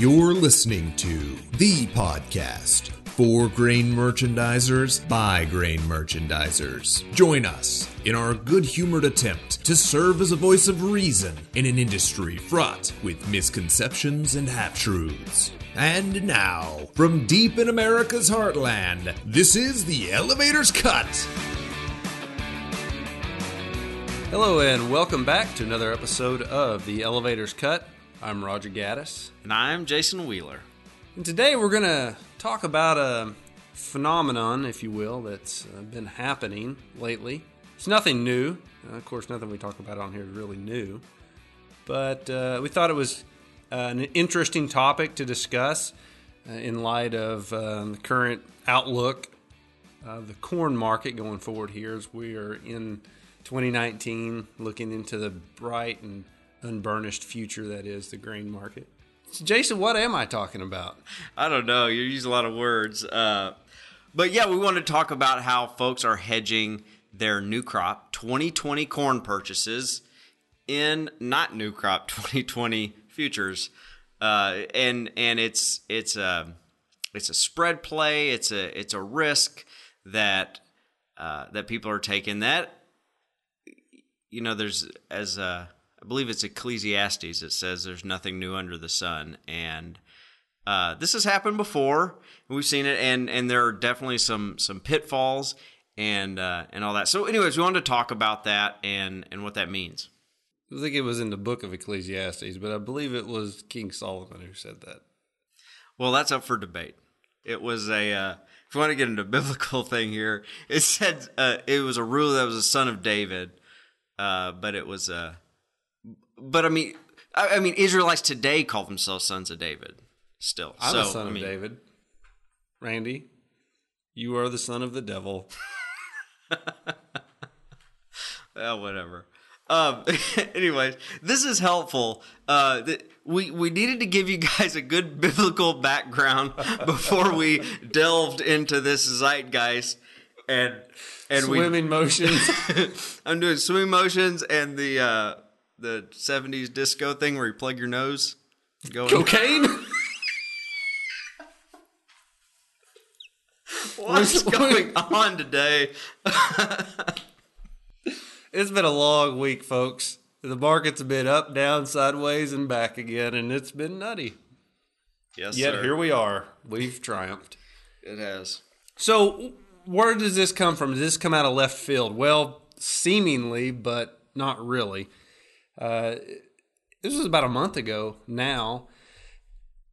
You're listening to the podcast for grain merchandisers by grain merchandisers. Join us in our good humored attempt to serve as a voice of reason in an industry fraught with misconceptions and half truths. And now, from deep in America's heartland, this is the Elevator's Cut. Hello, and welcome back to another episode of the Elevator's Cut. I'm Roger Gaddis. And I'm Jason Wheeler. And today we're going to talk about a phenomenon, if you will, that's been happening lately. It's nothing new. Uh, of course, nothing we talk about on here is really new. But uh, we thought it was uh, an interesting topic to discuss uh, in light of um, the current outlook of the corn market going forward here as we are in 2019 looking into the bright and unburnished future that is the grain market. So Jason, what am I talking about? I don't know. You use a lot of words. Uh, but yeah, we want to talk about how folks are hedging their new crop 2020 corn purchases in not new crop 2020 futures. Uh, and and it's it's a it's a spread play. It's a it's a risk that uh, that people are taking. That you know, there's as uh, I believe it's Ecclesiastes. It says there's nothing new under the sun, and uh, this has happened before. We've seen it, and and there are definitely some some pitfalls and uh, and all that. So, anyways, we wanted to talk about that and and what that means. I think it was in the book of Ecclesiastes, but I believe it was King Solomon who said that. Well, that's up for debate. It was a. Uh, if you want to get into a biblical thing here, it said uh, it was a ruler that was a son of David, uh, but it was a but I mean, I, I, mean, Israelites today call themselves sons of David. Still, I'm so, a son I mean, of David. Randy, you are the son of the devil. well, whatever. Um, anyways, this is helpful. Uh, th- we we needed to give you guys a good biblical background before we delved into this zeitgeist and and swimming we, motions. I'm doing swimming motions and the. Uh, the '70s disco thing where you plug your nose? Going Cocaine. What's going on today? it's been a long week, folks. The market's been up, down, sideways, and back again, and it's been nutty. Yes, Yet sir. here we are. We've triumphed. It has. So, where does this come from? Does this come out of left field? Well, seemingly, but not really. Uh, this was about a month ago now,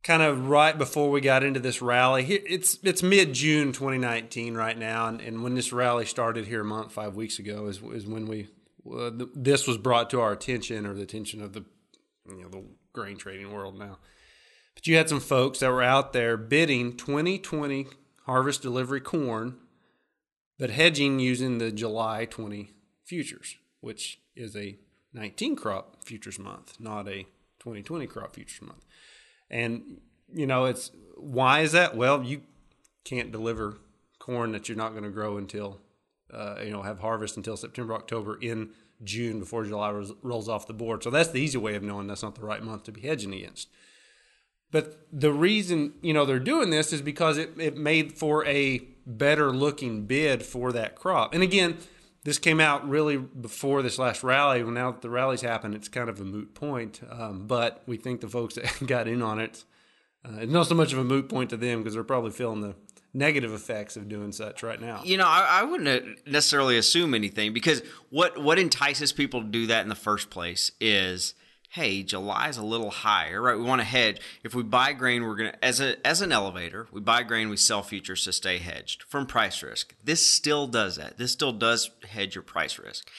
kind of right before we got into this rally. It's it's mid June 2019 right now, and, and when this rally started here a month, five weeks ago, is, is when we uh, this was brought to our attention or the attention of the you know the grain trading world now. But you had some folks that were out there bidding 2020 harvest delivery corn, but hedging using the July 20 futures, which is a 19 crop futures month, not a 2020 crop futures month. And, you know, it's why is that? Well, you can't deliver corn that you're not going to grow until, uh, you know, have harvest until September, October in June before July rolls, rolls off the board. So that's the easy way of knowing that's not the right month to be hedging against. But the reason, you know, they're doing this is because it, it made for a better looking bid for that crop. And again, this came out really before this last rally. Well, now that the rally's happened, it's kind of a moot point. Um, but we think the folks that got in on it, uh, it's not so much of a moot point to them because they're probably feeling the negative effects of doing such right now. You know, I, I, wouldn't necessarily assume anything because what what entices people to do that in the first place is hey, July is a little higher, right? We want to hedge. If we buy grain, we're going to, as, a, as an elevator, we buy grain, we sell futures to stay hedged from price risk. This still does that. This still does hedge your price risk.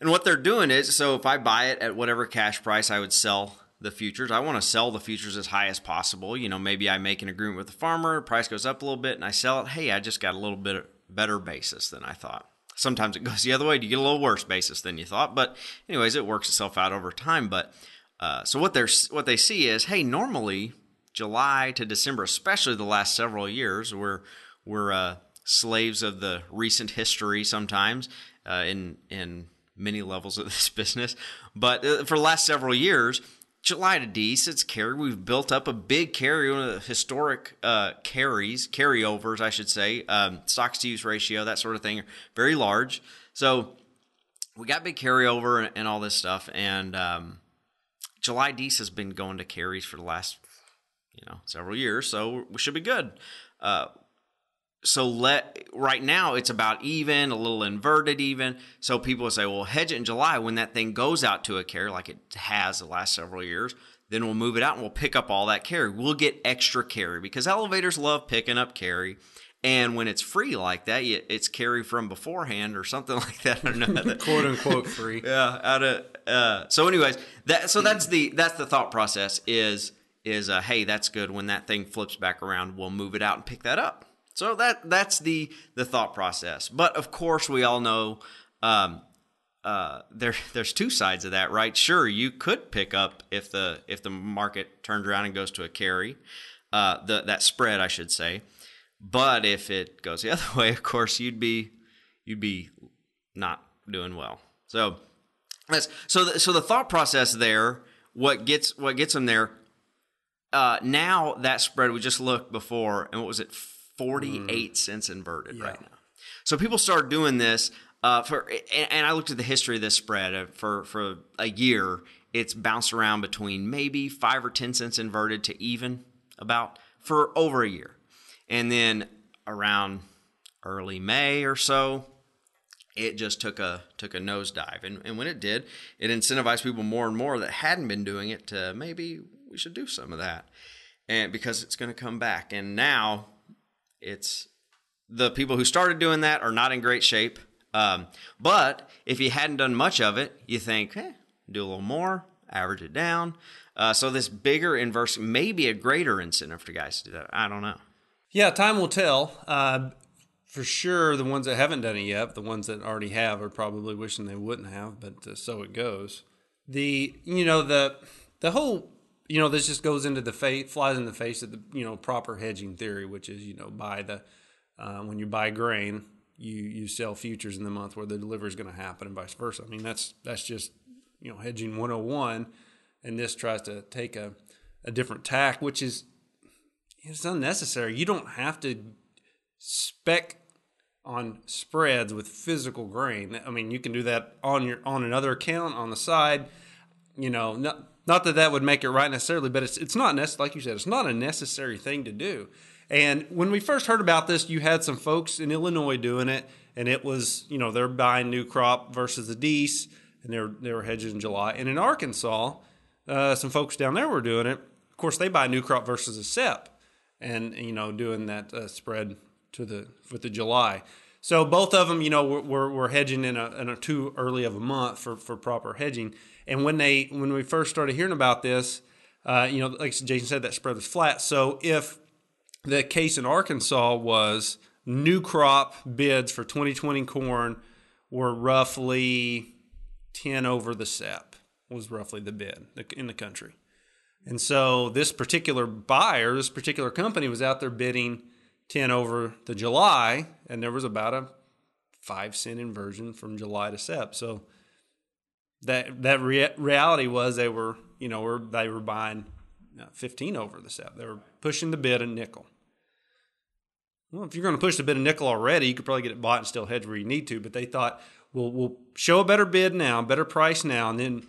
And what they're doing is, so if I buy it at whatever cash price I would sell the futures, I want to sell the futures as high as possible. You know, maybe I make an agreement with the farmer, price goes up a little bit, and I sell it. Hey, I just got a little bit better basis than I thought. Sometimes it goes the other way. You get a little worse basis than you thought, but anyways, it works itself out over time. But uh, so what they're what they see is, hey, normally July to December, especially the last several years, we're we're uh, slaves of the recent history sometimes uh, in in many levels of this business. But uh, for the last several years, July to Dece, it's carry. We've built up a big carry, one of the historic uh, carries, carryovers, I should say. Um, stocks to use ratio, that sort of thing, very large. So we got big carryover and, and all this stuff. And um, July Dece has been going to carries for the last, you know, several years. So we should be good. Uh, so let right now it's about even, a little inverted even. So people say, well, hedge it in July when that thing goes out to a carry like it has the last several years. Then we'll move it out and we'll pick up all that carry. We'll get extra carry because elevators love picking up carry. And when it's free like that, it's carry from beforehand or something like that. I don't know that quote unquote free. Yeah. Out of uh, so, anyways, that so that's the that's the thought process is is uh, hey, that's good. When that thing flips back around, we'll move it out and pick that up. So that that's the the thought process. But of course, we all know um, uh, there there's two sides of that, right? Sure, you could pick up if the if the market turns around and goes to a carry, uh, the that spread, I should say. But if it goes the other way, of course, you'd be you'd be not doing well. So that's so the, so the thought process there. What gets what gets them there? Uh, now that spread we just looked before, and what was it? 48 mm. cents inverted yeah. right now. So people start doing this uh, for, and, and, I looked at the history of this spread uh, for for a year. It's bounced around between maybe five or ten cents inverted to even about for over a year, and then around early May or so, it just took a took a nosedive. And, and when it did, it incentivized people more and more that hadn't been doing it to maybe we should do some of that, and because it's going to come back. And now it's the people who started doing that are not in great shape. Um, but if you hadn't done much of it, you think, hey, do a little more, average it down. Uh, so this bigger inverse may be a greater incentive for guys to do that. I don't know. Yeah, time will tell. Uh, for sure, the ones that haven't done it yet, the ones that already have, are probably wishing they wouldn't have. But uh, so it goes. The you know the the whole you know, this just goes into the face, flies in the face of the you know proper hedging theory, which is you know buy the uh, when you buy grain, you you sell futures in the month where the delivery is going to happen, and vice versa. I mean, that's that's just you know hedging 101, and this tries to take a a different tack, which is it's unnecessary. You don't have to spec on spreads with physical grain. I mean, you can do that on your on another account on the side. You know, not not that that would make it right necessarily, but it's it's not necessary. Like you said, it's not a necessary thing to do. And when we first heard about this, you had some folks in Illinois doing it, and it was you know they're buying new crop versus the Dece, and they were they were hedging in July. And in Arkansas, uh, some folks down there were doing it. Of course, they buy new crop versus a SEP, and you know doing that uh, spread to the with the July. So both of them, you know, were, were hedging in a, in a too early of a month for, for proper hedging. And when they when we first started hearing about this, uh, you know, like Jason said, that spread was flat. So if the case in Arkansas was new crop bids for 2020 corn were roughly 10 over the SEP was roughly the bid in the country. And so this particular buyer, this particular company was out there bidding 10 over the July, and there was about a five cent inversion from July to SEP. So that that rea- reality was they were you know were they were buying 15 over the SEP. They were pushing the bid a nickel. Well, if you're going to push the bid a nickel already, you could probably get it bought and still hedge where you need to. But they thought, well, we'll show a better bid now, better price now, and then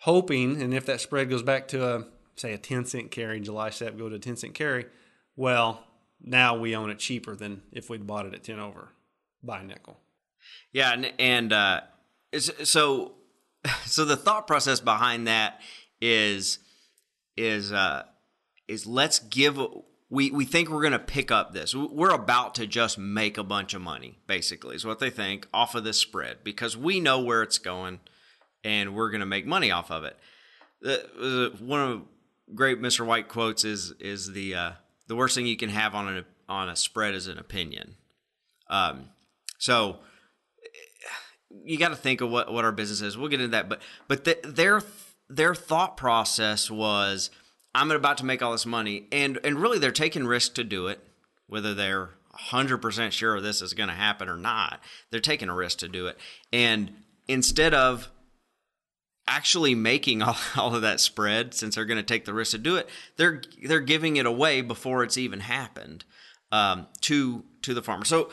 hoping, and if that spread goes back to a say a 10 cent carry, July SEP go to a 10 cent carry, well, now we own it cheaper than if we'd bought it at 10 over by nickel. Yeah, and, and uh, so so the thought process behind that is is uh, is let's give we we think we're going to pick up this. We're about to just make a bunch of money, basically, is what they think off of this spread because we know where it's going, and we're going to make money off of it. The, one of great Mr. White quotes is is the uh, the worst thing you can have on a on a spread is an opinion. Um, so you got to think of what, what our business is. We'll get into that, but but the, their their thought process was, I'm about to make all this money, and and really they're taking risk to do it, whether they're 100% sure this is going to happen or not. They're taking a risk to do it, and instead of actually making all, all of that spread since they're going to take the risk to do it they're they're giving it away before it's even happened um, to to the farmer so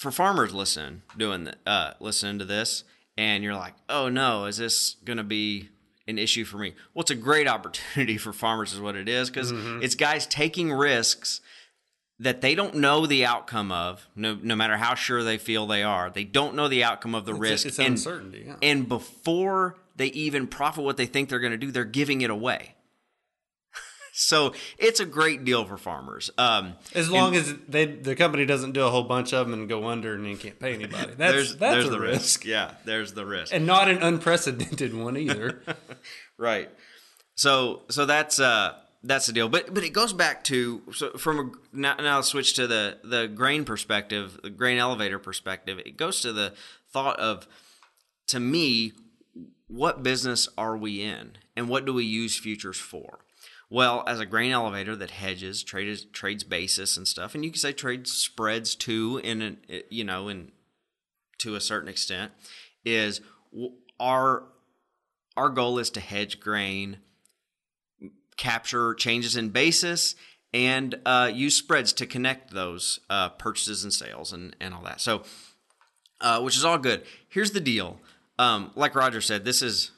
for farmers listening doing the, uh, listening to this and you're like oh no is this going to be an issue for me well it's a great opportunity for farmers is what it is because Mm-hmm. it's guys taking risks that they don't know the outcome of no, no matter how sure they feel they are they don't know the outcome of the risk it's and, uncertainty, yeah. and before they even profit what they think they're going to do they're giving it away so it's a great deal for farmers um, As long as they the company doesn't do a whole bunch of them and go under and you can't pay anybody. That's there's that's there's the risk. risk. Yeah there's the risk. And not an unprecedented one either. right. So so that's uh that's the deal. But but it goes back to so from a now, now I'll switch to the the grain perspective the grain elevator perspective. It goes to the thought of to me what business are we in? And what do we use futures for well as a grain elevator that hedges trades trades basis and stuff and you can say trades spreads too in an you know in to a certain extent is our our goal is to hedge grain capture changes in basis and uh, use spreads to connect those uh, purchases and sales and, and all that. So, uh, which is all good. Here's the deal. Um, like Roger said, this is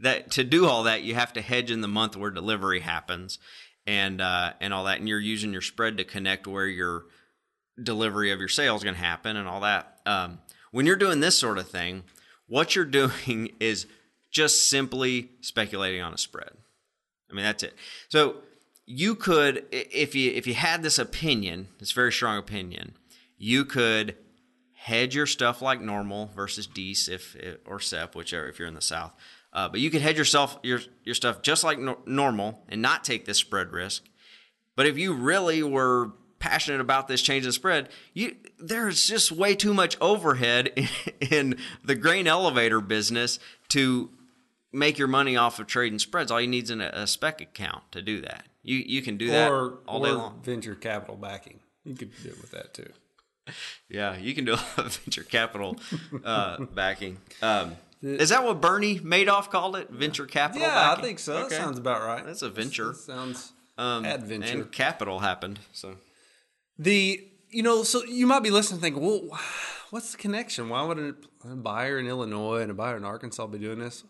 that to do all that, you have to hedge in the month where delivery happens and uh, and all that, and you're using your spread to connect where your delivery of your sales is going to happen and all that. Um, when you're doing this sort of thing, what you're doing is just simply speculating on a spread. I mean, that's it. So you could, if you if you had this opinion, this very strong opinion, you could hedge your stuff like normal versus Dees if or SEP, whichever if you're in the South. Uh, but you could hedge yourself your your stuff just like no, normal and not take this spread risk. But if you really were passionate about this change in spread, you there's just way too much overhead in, in the grain elevator business to make your money off of trading spreads. All you need is an, a spec account to do that. You you can do that or all day or long. venture capital backing. You could do it with that too. Yeah, you can do a lot of venture capital uh, backing. Um, is that what Bernie Madoff called it? Venture capital? Yeah, I think so. That sounds about right. That's a venture. That sounds Um, adventure. And capital happened. So The you know, so you might be listening, thinking, well, what's the connection? Why would a, buyer in Illinois and a buyer in Arkansas be doing this?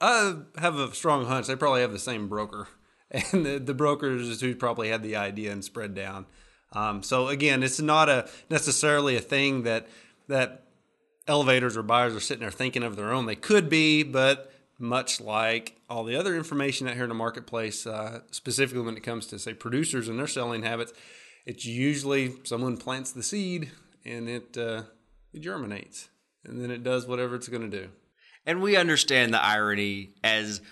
I have a strong hunch they probably have the same broker, and the, the is who probably had the idea and spread down. Um, so again, it's not a necessarily a thing that that elevators or buyers are sitting there thinking of their own. They could be, but much like all the other information out here in the marketplace, uh, specifically when it comes to say producers and their selling habits, it's usually someone plants the seed and it uh, it germinates, and then it does whatever it's going to do. And we understand the irony as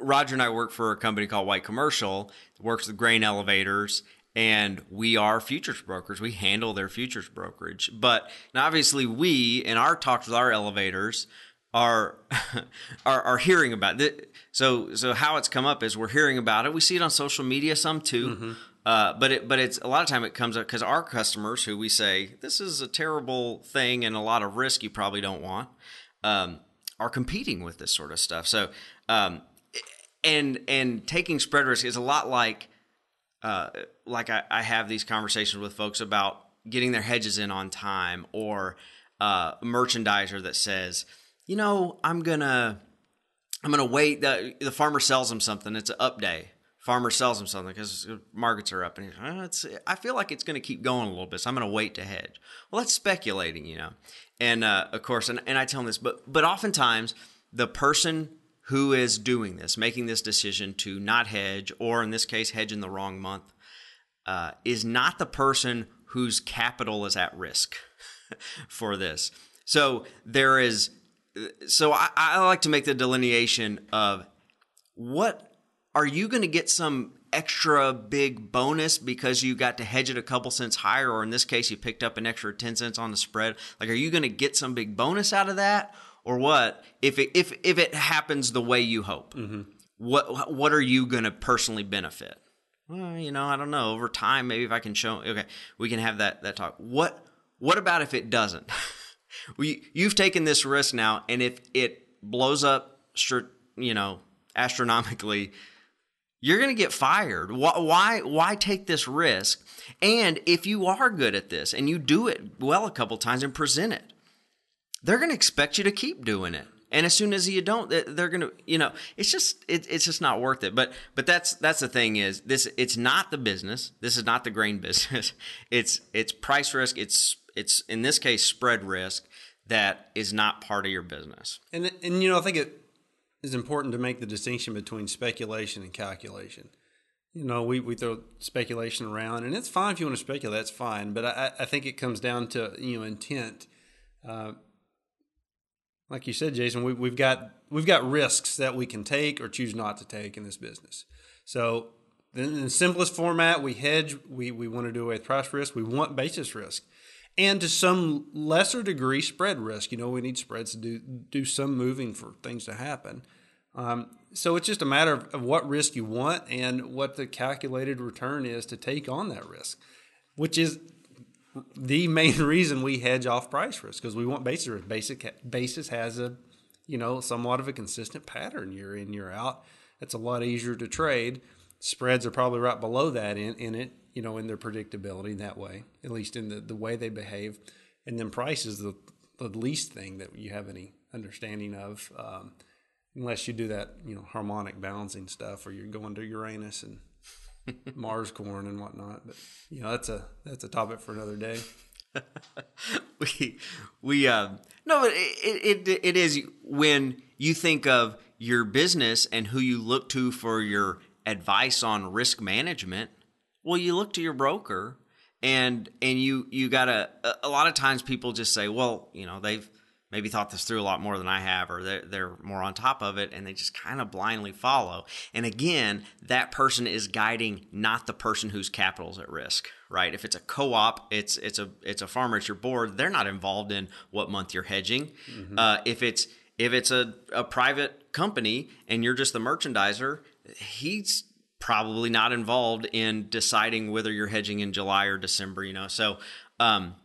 Roger and I work for a company called White Commercial, works with grain elevators, and we are futures brokers. We handle their futures brokerage. But and obviously, we in our talks with our elevators are are, are hearing about it. So so how it's come up is we're hearing about it. We see it on social media some too. Uh, but it, but it's a lot of time it comes up because our customers who we say this is a terrible thing and a lot of risk you probably don't want um, are competing with this sort of stuff. So, um, and and taking spread risk is a lot like uh, like I, I have these conversations with folks about getting their hedges in on time, or uh, a merchandiser that says, you know, I'm gonna I'm gonna wait. The, the farmer sells them something. It's an up day. Farmer sells them something because markets are up, and "Oh, it's. I feel like it's going to keep going a little bit, so I'm going to wait to hedge. Well, that's speculating, you know. And uh, of course, and, and I tell them this, but but oftentimes the person who is doing this, making this decision to not hedge, or in this case, hedge in the wrong month, uh, is not the person whose capital is at risk for this. So there is. So I, I like to make the delineation of what are you going to get some extra big bonus because you got to hedge it a couple cents higher, or in this case, you picked up an extra 10 cents on the spread? Like, are you going to get some big bonus out of that? Or what if it, if if it happens the way you hope? Mm-hmm. What what are you going to personally benefit? Well, you know, I don't know. Over time, maybe if I can show, okay, we can have that that talk. What what about if it doesn't? we you've taken this risk now, and if it blows up you know, astronomically, you're going to get fired. Why, why, why take this risk? And if you are good at this and you do it well a couple times and present it, they're going to expect you to keep doing it. And as soon as you don't, they're going to, you know, it's just, it, it's just not worth it. But, but that's, that's the thing is this, it's not the business. This is not the grain business. It's, it's price risk. It's, it's in this case, spread risk that is not part of your business. And, and, you know, I think it is important to make the distinction between speculation and calculation. You know, we, we throw speculation around, and it's fine if you want to speculate, that's fine. But I, I think it comes down to, you know, intent. Uh, like you said, Jason, we, we've got we've got risks that we can take or choose not to take in this business. So, in the simplest format, we hedge. We we want to do away with price risk. We want basis risk, and to some lesser degree, spread risk. You know, we need spreads to do do some moving for things to happen. Um, so it's just a matter of, of what risk you want and what the calculated return is to take on that risk, which is the main reason we hedge off price risk because we want basis risk. Basic basis has a you know somewhat of a consistent pattern year in year out. It's a lot easier to trade. Spreads are probably right below that in, in it, you know, in their predictability that way, at least in the, the way they behave. And then price is the, the least thing that you have any understanding of, um, unless you do that, you know, harmonic balancing stuff or you're going to Uranus and Mars corn and whatnot. But you know, that's a that's a topic for another day. we we um no, it, it it is when you think of your business and who you look to for your advice on risk management. Well, you look to your broker, and and you you gotta. A lot of times, people just say, well, you know, they've maybe thought this through a lot more than I have, or they're, they're more on top of it and they just kind of blindly follow. And again, that person is guiding not the person whose capital is at risk, right? If it's a co-op, it's it's a it's a farmer at your board, they're not involved in what month you're hedging. Mm-hmm. Uh, if it's if it's a, a private company and you're just the merchandiser, he's probably not involved in deciding whether you're hedging in July or December, you know. So um,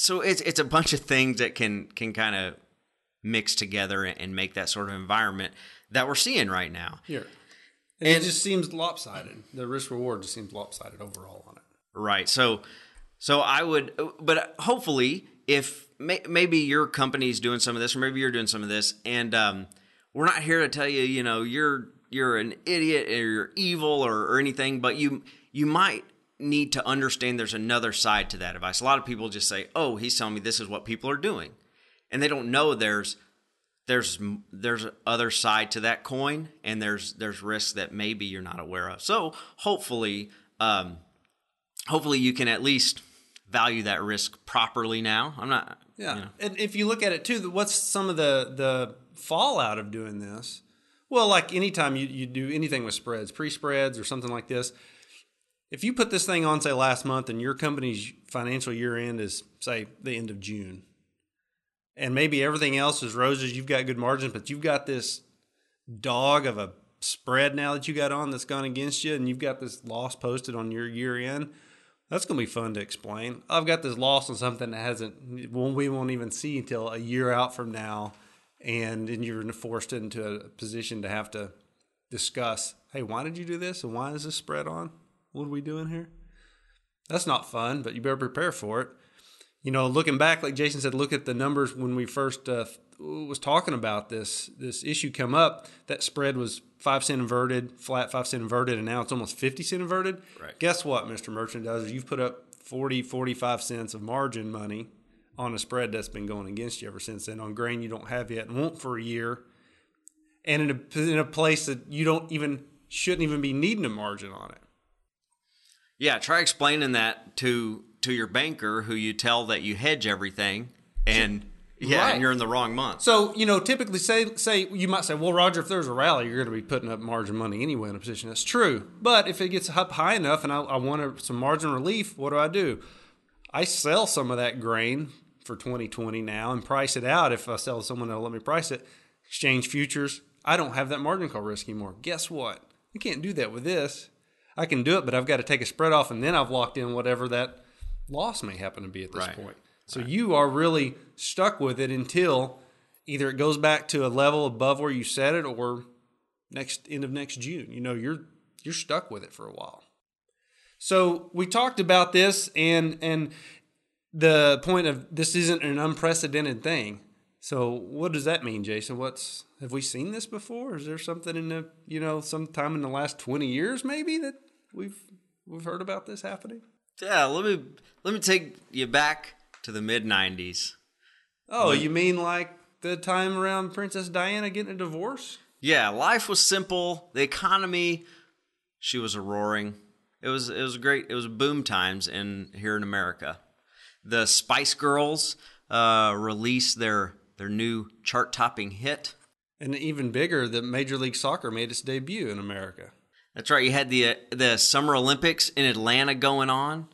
so it's it's a bunch of things that can can kind of mix together and make that sort of environment that we're seeing right now. Here. And, and it just seems lopsided. The risk reward just seems lopsided overall on it. Right. So so I would but hopefully if may, maybe your company's doing some of this or maybe you're doing some of this and um, we're not here to tell you, you know, you're you're an idiot or you're evil or, or anything, but you you might need to understand there's another side to that advice. A lot of people just say, "Oh, he's telling me this is what people are doing," and they don't know there's there's there's other side to that coin, and there's there's risks that maybe you're not aware of. So hopefully, um, hopefully you can at least value that risk properly now. I'm not. Yeah, you know. and if you look at it too, what's some of the the fallout of doing this? Well, like anytime you, you do anything with spreads, pre spreads or something like this, if you put this thing on, say, last month and your company's financial year end is, say, the end of June, and maybe everything else is roses, you've got good margins, but you've got this dog of a spread now that you got on that's gone against you, and you've got this loss posted on your year end. That's going to be fun to explain. I've got this loss on something that hasn't, we won't even see until a year out from now. And then you're forced into a position to have to discuss, hey, why did you do this? And why is this spread on? What are we doing here? That's not fun, but you better prepare for it. You know, looking back, like Jason said, look at the numbers when we first uh, was talking about this this issue come up. That spread was five cent inverted, flat five cent inverted, and now it's almost fifty cent inverted. Right. Guess what, Mister Merchandiser? You've put up 40, 45 cents of margin money on a spread that's been going against you ever since then. On grain you don't have yet and won't for a year, and in a in a place that you don't even shouldn't even be needing a margin on it. Yeah, try explaining that to to your banker who you tell that you hedge everything and yeah, right. and you're in the wrong month. So, you know, typically say say you might say, "Well, Roger, if there's a rally, you're going to be putting up margin money anyway in a position." That's true. But if it gets up high enough and I, I want a, some margin relief, what do I do? I sell some of that grain for 2020 now and price it out. If I sell to someone that'll let me price it, exchange futures, I don't have that margin call risk anymore. Guess what? You can't do that with this. I can do it, but I've got to take a spread off, and then I've locked in whatever that loss may happen to be at this right. point. So right. you are really stuck with it until either it goes back to a level above where you set it or next end of next June. You know, you're you're stuck with it for a while. So we talked about this and and the point of this isn't an unprecedented thing. So what does that mean, Jason? What's have we seen this before? Is there something in the you know sometime in the last twenty years maybe that we've we've heard about this happening? Yeah, let me let me take you back to the mid '90s. Oh, you mean like the time around Princess Diana getting a divorce? Yeah, life was simple. The economy, she was a roaring. It was it was great. It was boom times in here in America. The Spice Girls uh, released their their new chart topping hit. And even bigger, the Major League Soccer made its debut in America. That's right. You had the uh, the Summer Olympics in Atlanta going on.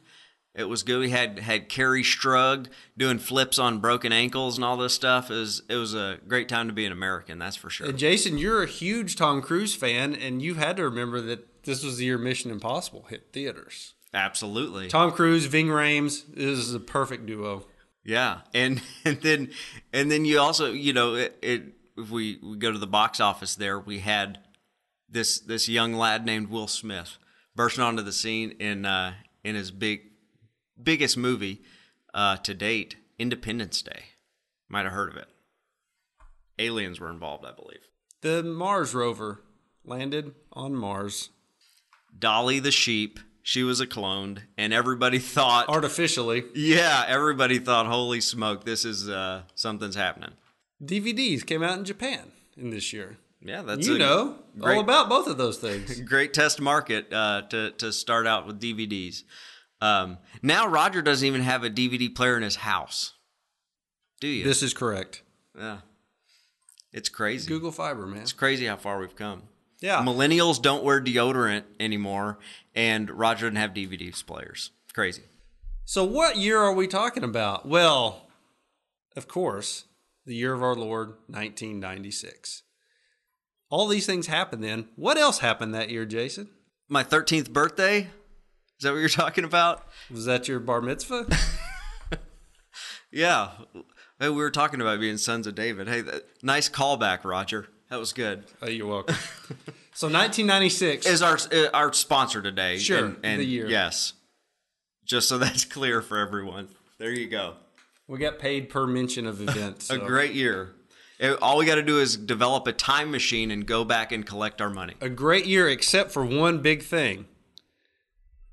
It was good. We had had Kerri Strug doing flips on broken ankles and all this stuff. It was it was a great time to be an American. That's for sure. And Jason, you're a huge Tom Cruise fan, and you had to remember that this was the year Mission Impossible hit theaters. Absolutely. Tom Cruise, Ving Rhames is a perfect duo. Yeah, and and then and then you also you know it, it if we, we go to the box office there we had this this young lad named Will Smith bursting onto the scene in uh, in his big biggest movie uh, to date, Independence Day. Might have heard of it. Aliens were involved, I believe. The Mars rover landed on Mars Dolly the sheep, she was a cloned, and everybody thought artificially. Yeah, everybody thought, holy smoke, this is uh, something's happening. DVDs came out in Japan in this year. Yeah, that's you know great- all about both of those things. great test market uh, to to start out with DVDs. Um, now Roger doesn't even have a DVD player in his house. Do you? this is correct. yeah, it's crazy. Google Fiber, man. It's crazy how far we've come. Yeah. Millennials don't wear deodorant anymore, and Roger doesn't have DVD players. Crazy. So, what year are we talking about? Well, of course, the year of our Lord, 1996. All these things happened then. What else happened that year, Jason? My thirteenth birthday. Is that what you're talking about? Was that your bar mitzvah? Yeah. Hey, we were talking about being sons of David. Hey, that, nice callback, Roger. That was good. oh, you're welcome. so, 1996. Is our uh, our sponsor today? Sure, and, and the year. Yes. Just so that's clear for everyone. There you go. we got paid per mention of events. A so- great year. All we got to do is develop a time machine and go back and collect our money. a great year, except for one big thing.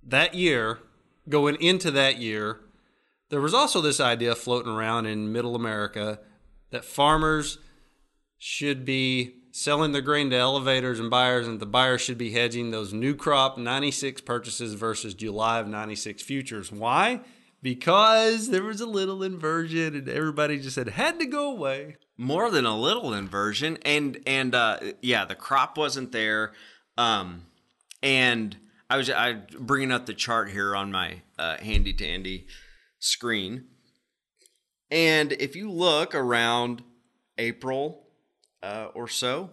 That year, going into that year, there was also this idea floating around in middle America that farmers should be selling their grain to elevators and buyers, and the buyers should be hedging those new crop 96 purchases versus July of 96 futures. Why? Because there was a little inversion and everybody just said had to go away. More than a little inversion, and and uh, yeah, the crop wasn't there. Um, and I was I bringing up the chart here on my uh, handy dandy screen, and if you look around April uh, or so,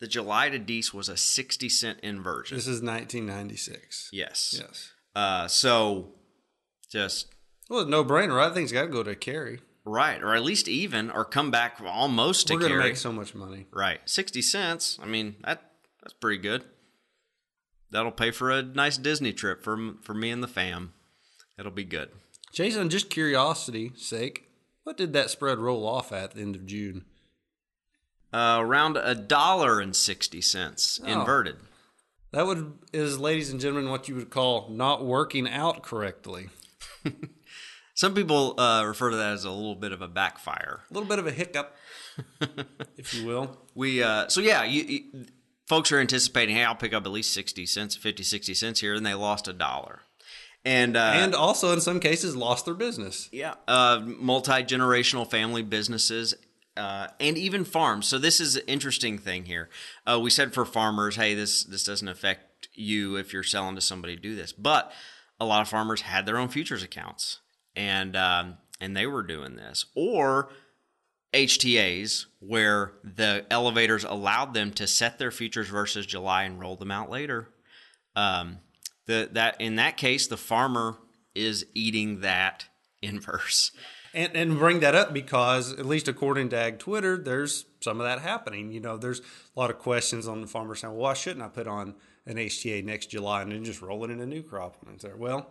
the July to Dece was a sixty cent inversion. This is 1996. Yes. Yes. Uh, so just Well, no brainer, right? Things got to go to carry. right, or at least even, or come back almost to We're going to carry. make so much money. Right. 60 cents. I mean, that that's pretty good. That'll pay for a nice Disney trip for for me and the fam. It'll be good. Jason, just curiosity sake, what did that spread roll off at the end of June? Uh, around a dollar and 60 cents Oh. inverted. That would is, ladies and gentlemen, what you would call not working out correctly. Some people uh, refer to that as a little bit of a backfire. A little bit of a hiccup, if you will. We uh, so yeah, you, you, folks are anticipating, hey, I'll pick up at least 60 cents, 50, 60 cents here, and they lost a dollar. And uh, And also, in some cases, lost their business. Yeah, uh, multi generational family businesses. Uh, and even farms. So this is an interesting thing here. Uh, we said for farmers, hey, this this doesn't affect you if you're selling to somebody. Do this, but a lot of farmers had their own futures accounts, and um, and they were doing this, or HTAs where the elevators allowed them to set their futures versus July and roll them out later. Um, the that in that case, the farmer is eating that inverse. And, and bring that up because, at least according to Ag Twitter, there's some of that happening. You know, there's a lot of questions on the farmer saying, well, why shouldn't I put on an HTA next July and then just roll it in a new crop when it's there? Well,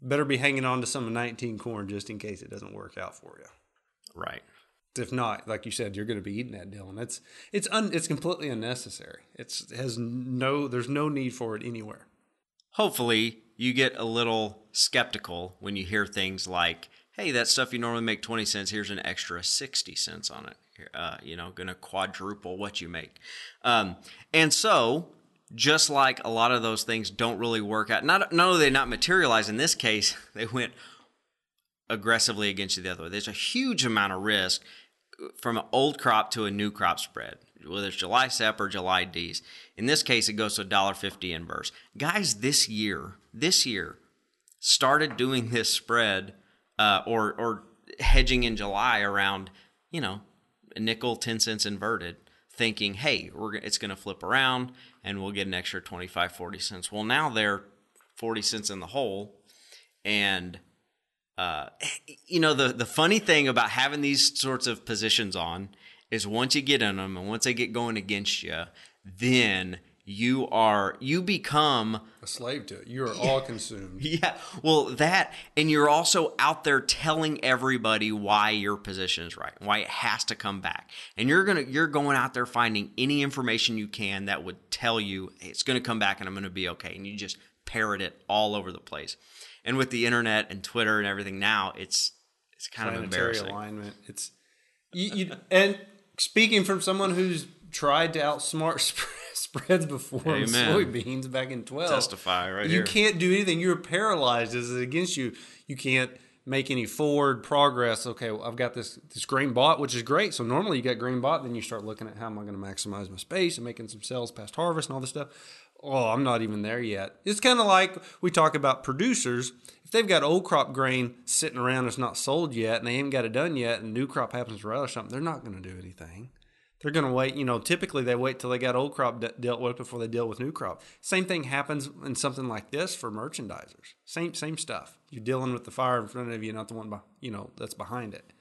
better be hanging on to some of 19 corn just in case it doesn't work out for you. Right. If not, like you said, you're going to be eating that deal, and it's it's un, it's completely unnecessary. It's it has no there's no need for it anywhere. Hopefully, you get a little skeptical when you hear things like, "Hey, that stuff you normally make twenty cents, here's an extra sixty cents on it." Uh, you know, going to quadruple what you make, um, and so just like a lot of those things don't really work out. Not not only they not materialize in this case, they went aggressively against you the other way. There's a huge amount of risk from an old crop to a new crop spread, whether it's July SEP or July D's. In this case, it goes to $1.50 inverse. Guys, this year, this year, started doing this spread uh, or or hedging in July around, you know, a nickel, 10 cents inverted, thinking, hey, we're it's going to flip around and we'll get an extra 25, 40 cents. Well, now they're 40 cents in the hole. And, uh, you know, the, the funny thing about having these sorts of positions on is once you get in them and once they get going against you, then you are you become a slave to it. You are all consumed. Yeah. Well, that and you're also out there telling everybody why your position is right, why it has to come back. And you're going to you're going out there finding any information you can that would tell you hey, it's going to come back and I'm going to be okay. And you just parrot it all over the place. And with the internet and Twitter and everything now, it's it's kind of Planetary embarrassing. alignment. It's you, you and speaking from someone who's tried to outsmart spreads before soybeans back in 12 Testify right you here. can't do anything. You're paralyzed. As against you. You can't make any forward progress. Okay well, i've got this this grain bought which is great. So normally you got grain bought then you start looking at how am i going to maximize my space and making some sales past harvest and all this stuff. Oh i'm not even there yet. It's kind of like we talk about producers. If they've got old crop grain sitting around that's not sold yet and they haven't got it done yet and new crop happens to or something they're not going to do anything they're going to wait. You know, typically they wait till they got old crop de- dealt with before they deal with new crop. Same thing happens in something like this for merchandisers. Same same stuff. You're dealing with the fire in front of you, not the one be- you know that's behind it.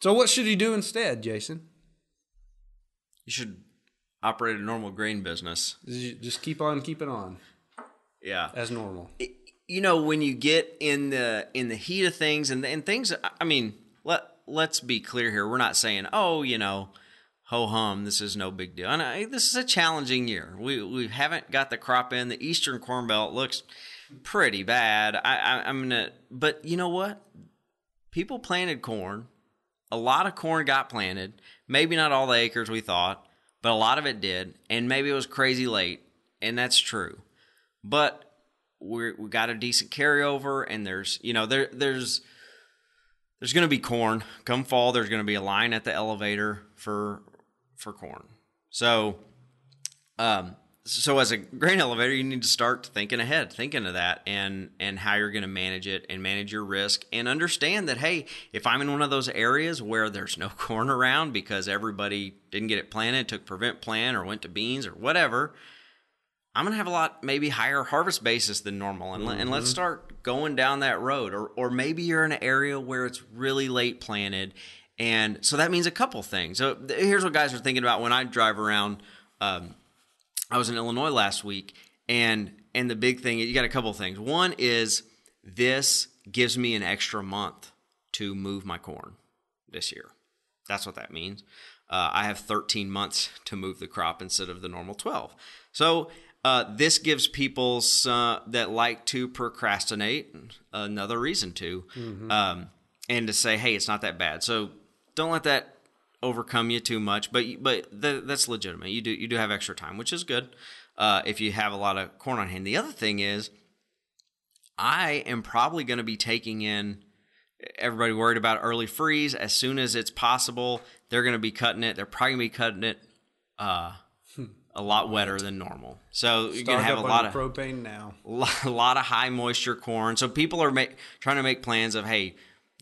So what should he do instead, Jason? You should operate a normal grain business. Just keep on keeping on Yeah. as normal. you know when you get in the in the heat of things and and things i mean let let's be clear here. We're not saying oh you know ho hum this is no big deal. And I, this is a challenging year. We we haven't got the crop in. The eastern corn belt looks pretty bad. I, I i'm gonna but you know what? People planted corn. A lot of corn got planted. Maybe not all the acres we thought but a lot of it did. And maybe it was crazy late and that's true. But we're, we got a decent carryover and there's you know there there's there's going to be corn. Come fall there's going to be a line at the elevator for for corn. So um so as a grain elevator you need to start thinking ahead thinking of that and and how you're going to manage it and manage your risk and understand that hey if i'm in one of those areas where there's no corn around because everybody didn't get it planted took prevent plant or went to beans or whatever I'm gonna have a lot maybe higher harvest basis than normal, and, and let's start going down that road. Or or maybe you're in an area where it's really late planted, and so that means a couple things. So here's what guys are thinking about when I drive around. Um, I was in Illinois last week, and and the big thing you got a couple things. One is this gives me an extra month to move my corn this year. That's what that means. Uh, I have 13 months to move the crop instead of the normal 12. So uh, this gives people uh, that like to procrastinate another reason to, um, and to say, "Hey, it's not that bad." So don't let that overcome you too much. But but th- that's legitimate. You do you do have extra time, which is good uh, if you have a lot of corn on hand. The other thing is, I am probably going to be taking in. Everybody worried about early freeze. As soon as it's possible, they're going to be cutting it. They're probably going to be cutting it uh, a lot wetter than normal. So you're going to have a lot of propane now. a lot of high moisture corn. So people are make, trying to make plans of, hey,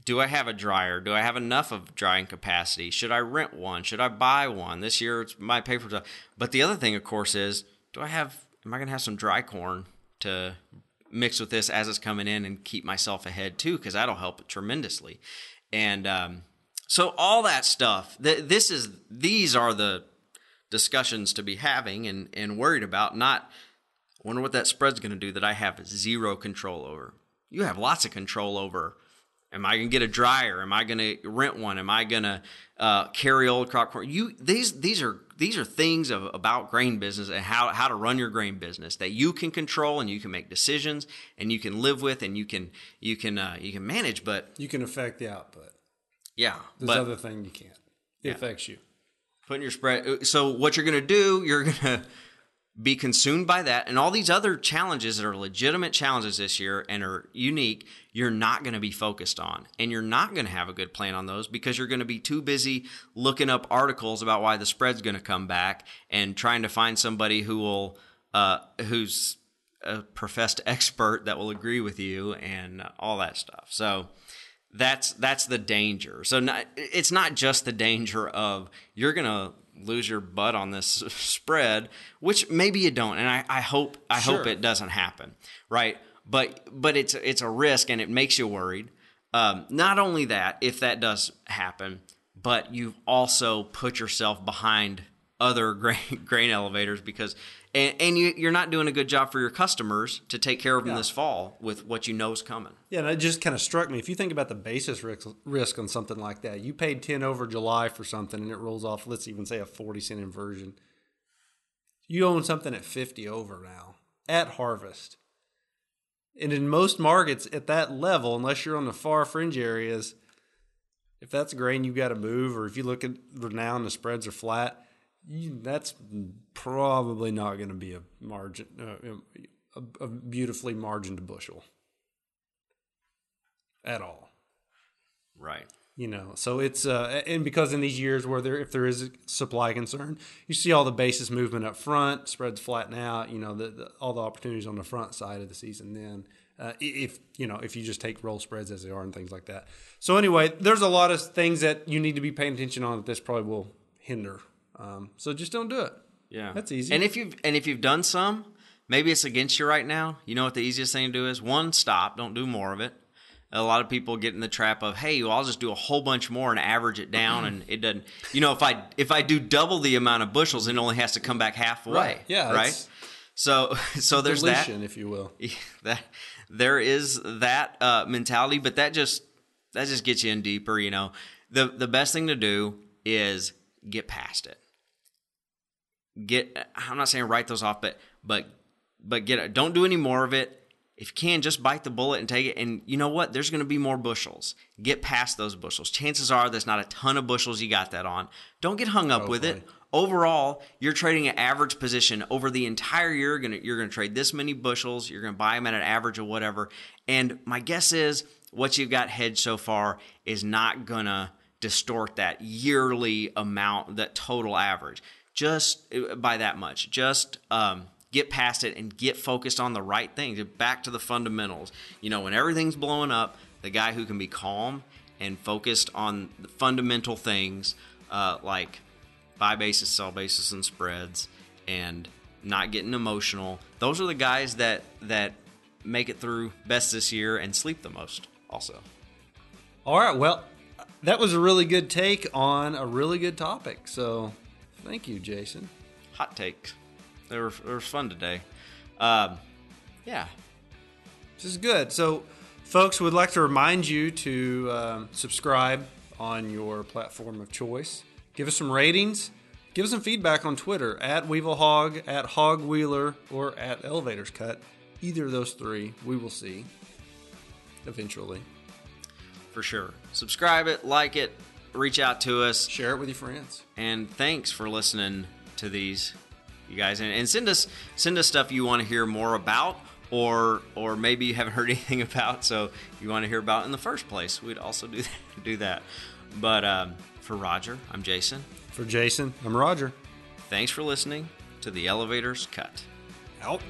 do I have a dryer? Do I have enough of drying capacity? Should I rent one? Should I buy one? This year it's my pay for stuff. But the other thing, of course, is do I have? Am I going to have some dry corn to mix with this as it's coming in and keep myself ahead too, because that'll help tremendously. And um, so all that stuff, th- this is these are the discussions to be having and and worried about. Not wonder what that spread's going to do that I have zero control over. You have lots of control over. Am I going to get a dryer? Am I going to rent one? Am I going to uh, carry old crop corn? You these these are these are things of, about grain business and how how to run your grain business that you can control and you can make decisions and you can live with and you can you can uh, you can manage. But You can affect the output. yeah, This but other thing you can't. It affects you. Putting your spread. So what you're going to do, you're going to be consumed by that and all these other challenges that are legitimate challenges this year and are unique. You're not going to be focused on, and you're not going to have a good plan on those because you're going to be too busy looking up articles about why the spread's going to come back and trying to find somebody who will, uh, who's a professed expert that will agree with you and all that stuff. So that's that's the danger. So not, it's not just the danger of you're gonna lose your butt on this spread, which maybe you don't, and I, I hope I hope it doesn't happen, right? But but it's it's a risk and it makes you worried. Um, not only that, if that does happen, but you've also put yourself behind other grain, grain elevators because and, and you, you're not doing a good job for your customers to take care of them Yeah. this fall with what you know is coming. Yeah, and it just kind of struck me. If you think about the basis risk, risk on something like that, you paid 10 over July for something and it rolls off, let's even say a 40 cent inversion. You own something at 50 over now at harvest. And in most markets at that level, unless you're on the far fringe areas, if that's grain you've got to move, or if you look at now and the spreads are flat, you, that's probably not going to be a margin, uh, a, a beautifully margined bushel at all. Right. You know, so it's uh, and because in these years where there if there is a supply concern, you see all the basis movement up front, spreads flatten out. You know, the, the all the opportunities on the front side of the season. Then, uh, if you know, if you just take roll spreads as they are and things like that. So anyway, there's a lot of things that you need to be paying attention on that this probably will hinder. Um, so just don't do it. Yeah, That's easy. And if you've and if you've done some, maybe it's against you right now. You know what the easiest thing to do is one, stop, don't do more of it. A lot of people get in the trap of, hey, well, I'll just do a whole bunch more and average it down, and it doesn't. You know, if I if I do double the amount of bushels, it only has to come back halfway. Right. Yeah, Right. So so there's that. If you will. that there is that uh, mentality, but that just that just gets you in deeper. You know, the the best thing to do is get past it. Get I'm not saying write those off, but but but get it don't do any more of it. If you can, just bite the bullet and take it. And you know what? There's going to be more bushels. Get past those bushels. Chances are there's not a ton of bushels you got that on. Don't get hung up with it overall you're trading an average position over the entire year you're you're gonna trade this many bushels you're gonna buy them at an average of whatever and my guess is what you've got hedged so far is not gonna distort that yearly amount that total average just uh, by that much just um, get past it and get focused on the right things back to the fundamentals you know when everything's blowing up the guy who can be calm and focused on the fundamental things uh, like buy basis, sell basis, and spreads, and not getting emotional. Those are the guys that that make it through best this year and sleep the most. Also, All right. Well, that was a really good take on a really good topic. So thank you, Jason. hot takes. They were they were fun today. Um, yeah, This is good. So, folks, would like to remind you to um, subscribe on your platform of choice. Give us some ratings. Give us some feedback on Twitter at Weevil Hog, at Hog Wheeler, or at Elevators Cut. Either of those three, we will see eventually. for sure. Subscribe it, like it, reach out to us. Share it with your friends. and thanks for listening to these you guys and, and send us send us stuff you want to hear more about or or maybe you haven't heard anything about so you want to hear about in the first place we'd also do that, do that but um, for roger i'm jason For Jason, I'm Roger. thanks for listening to the elevators cut Out.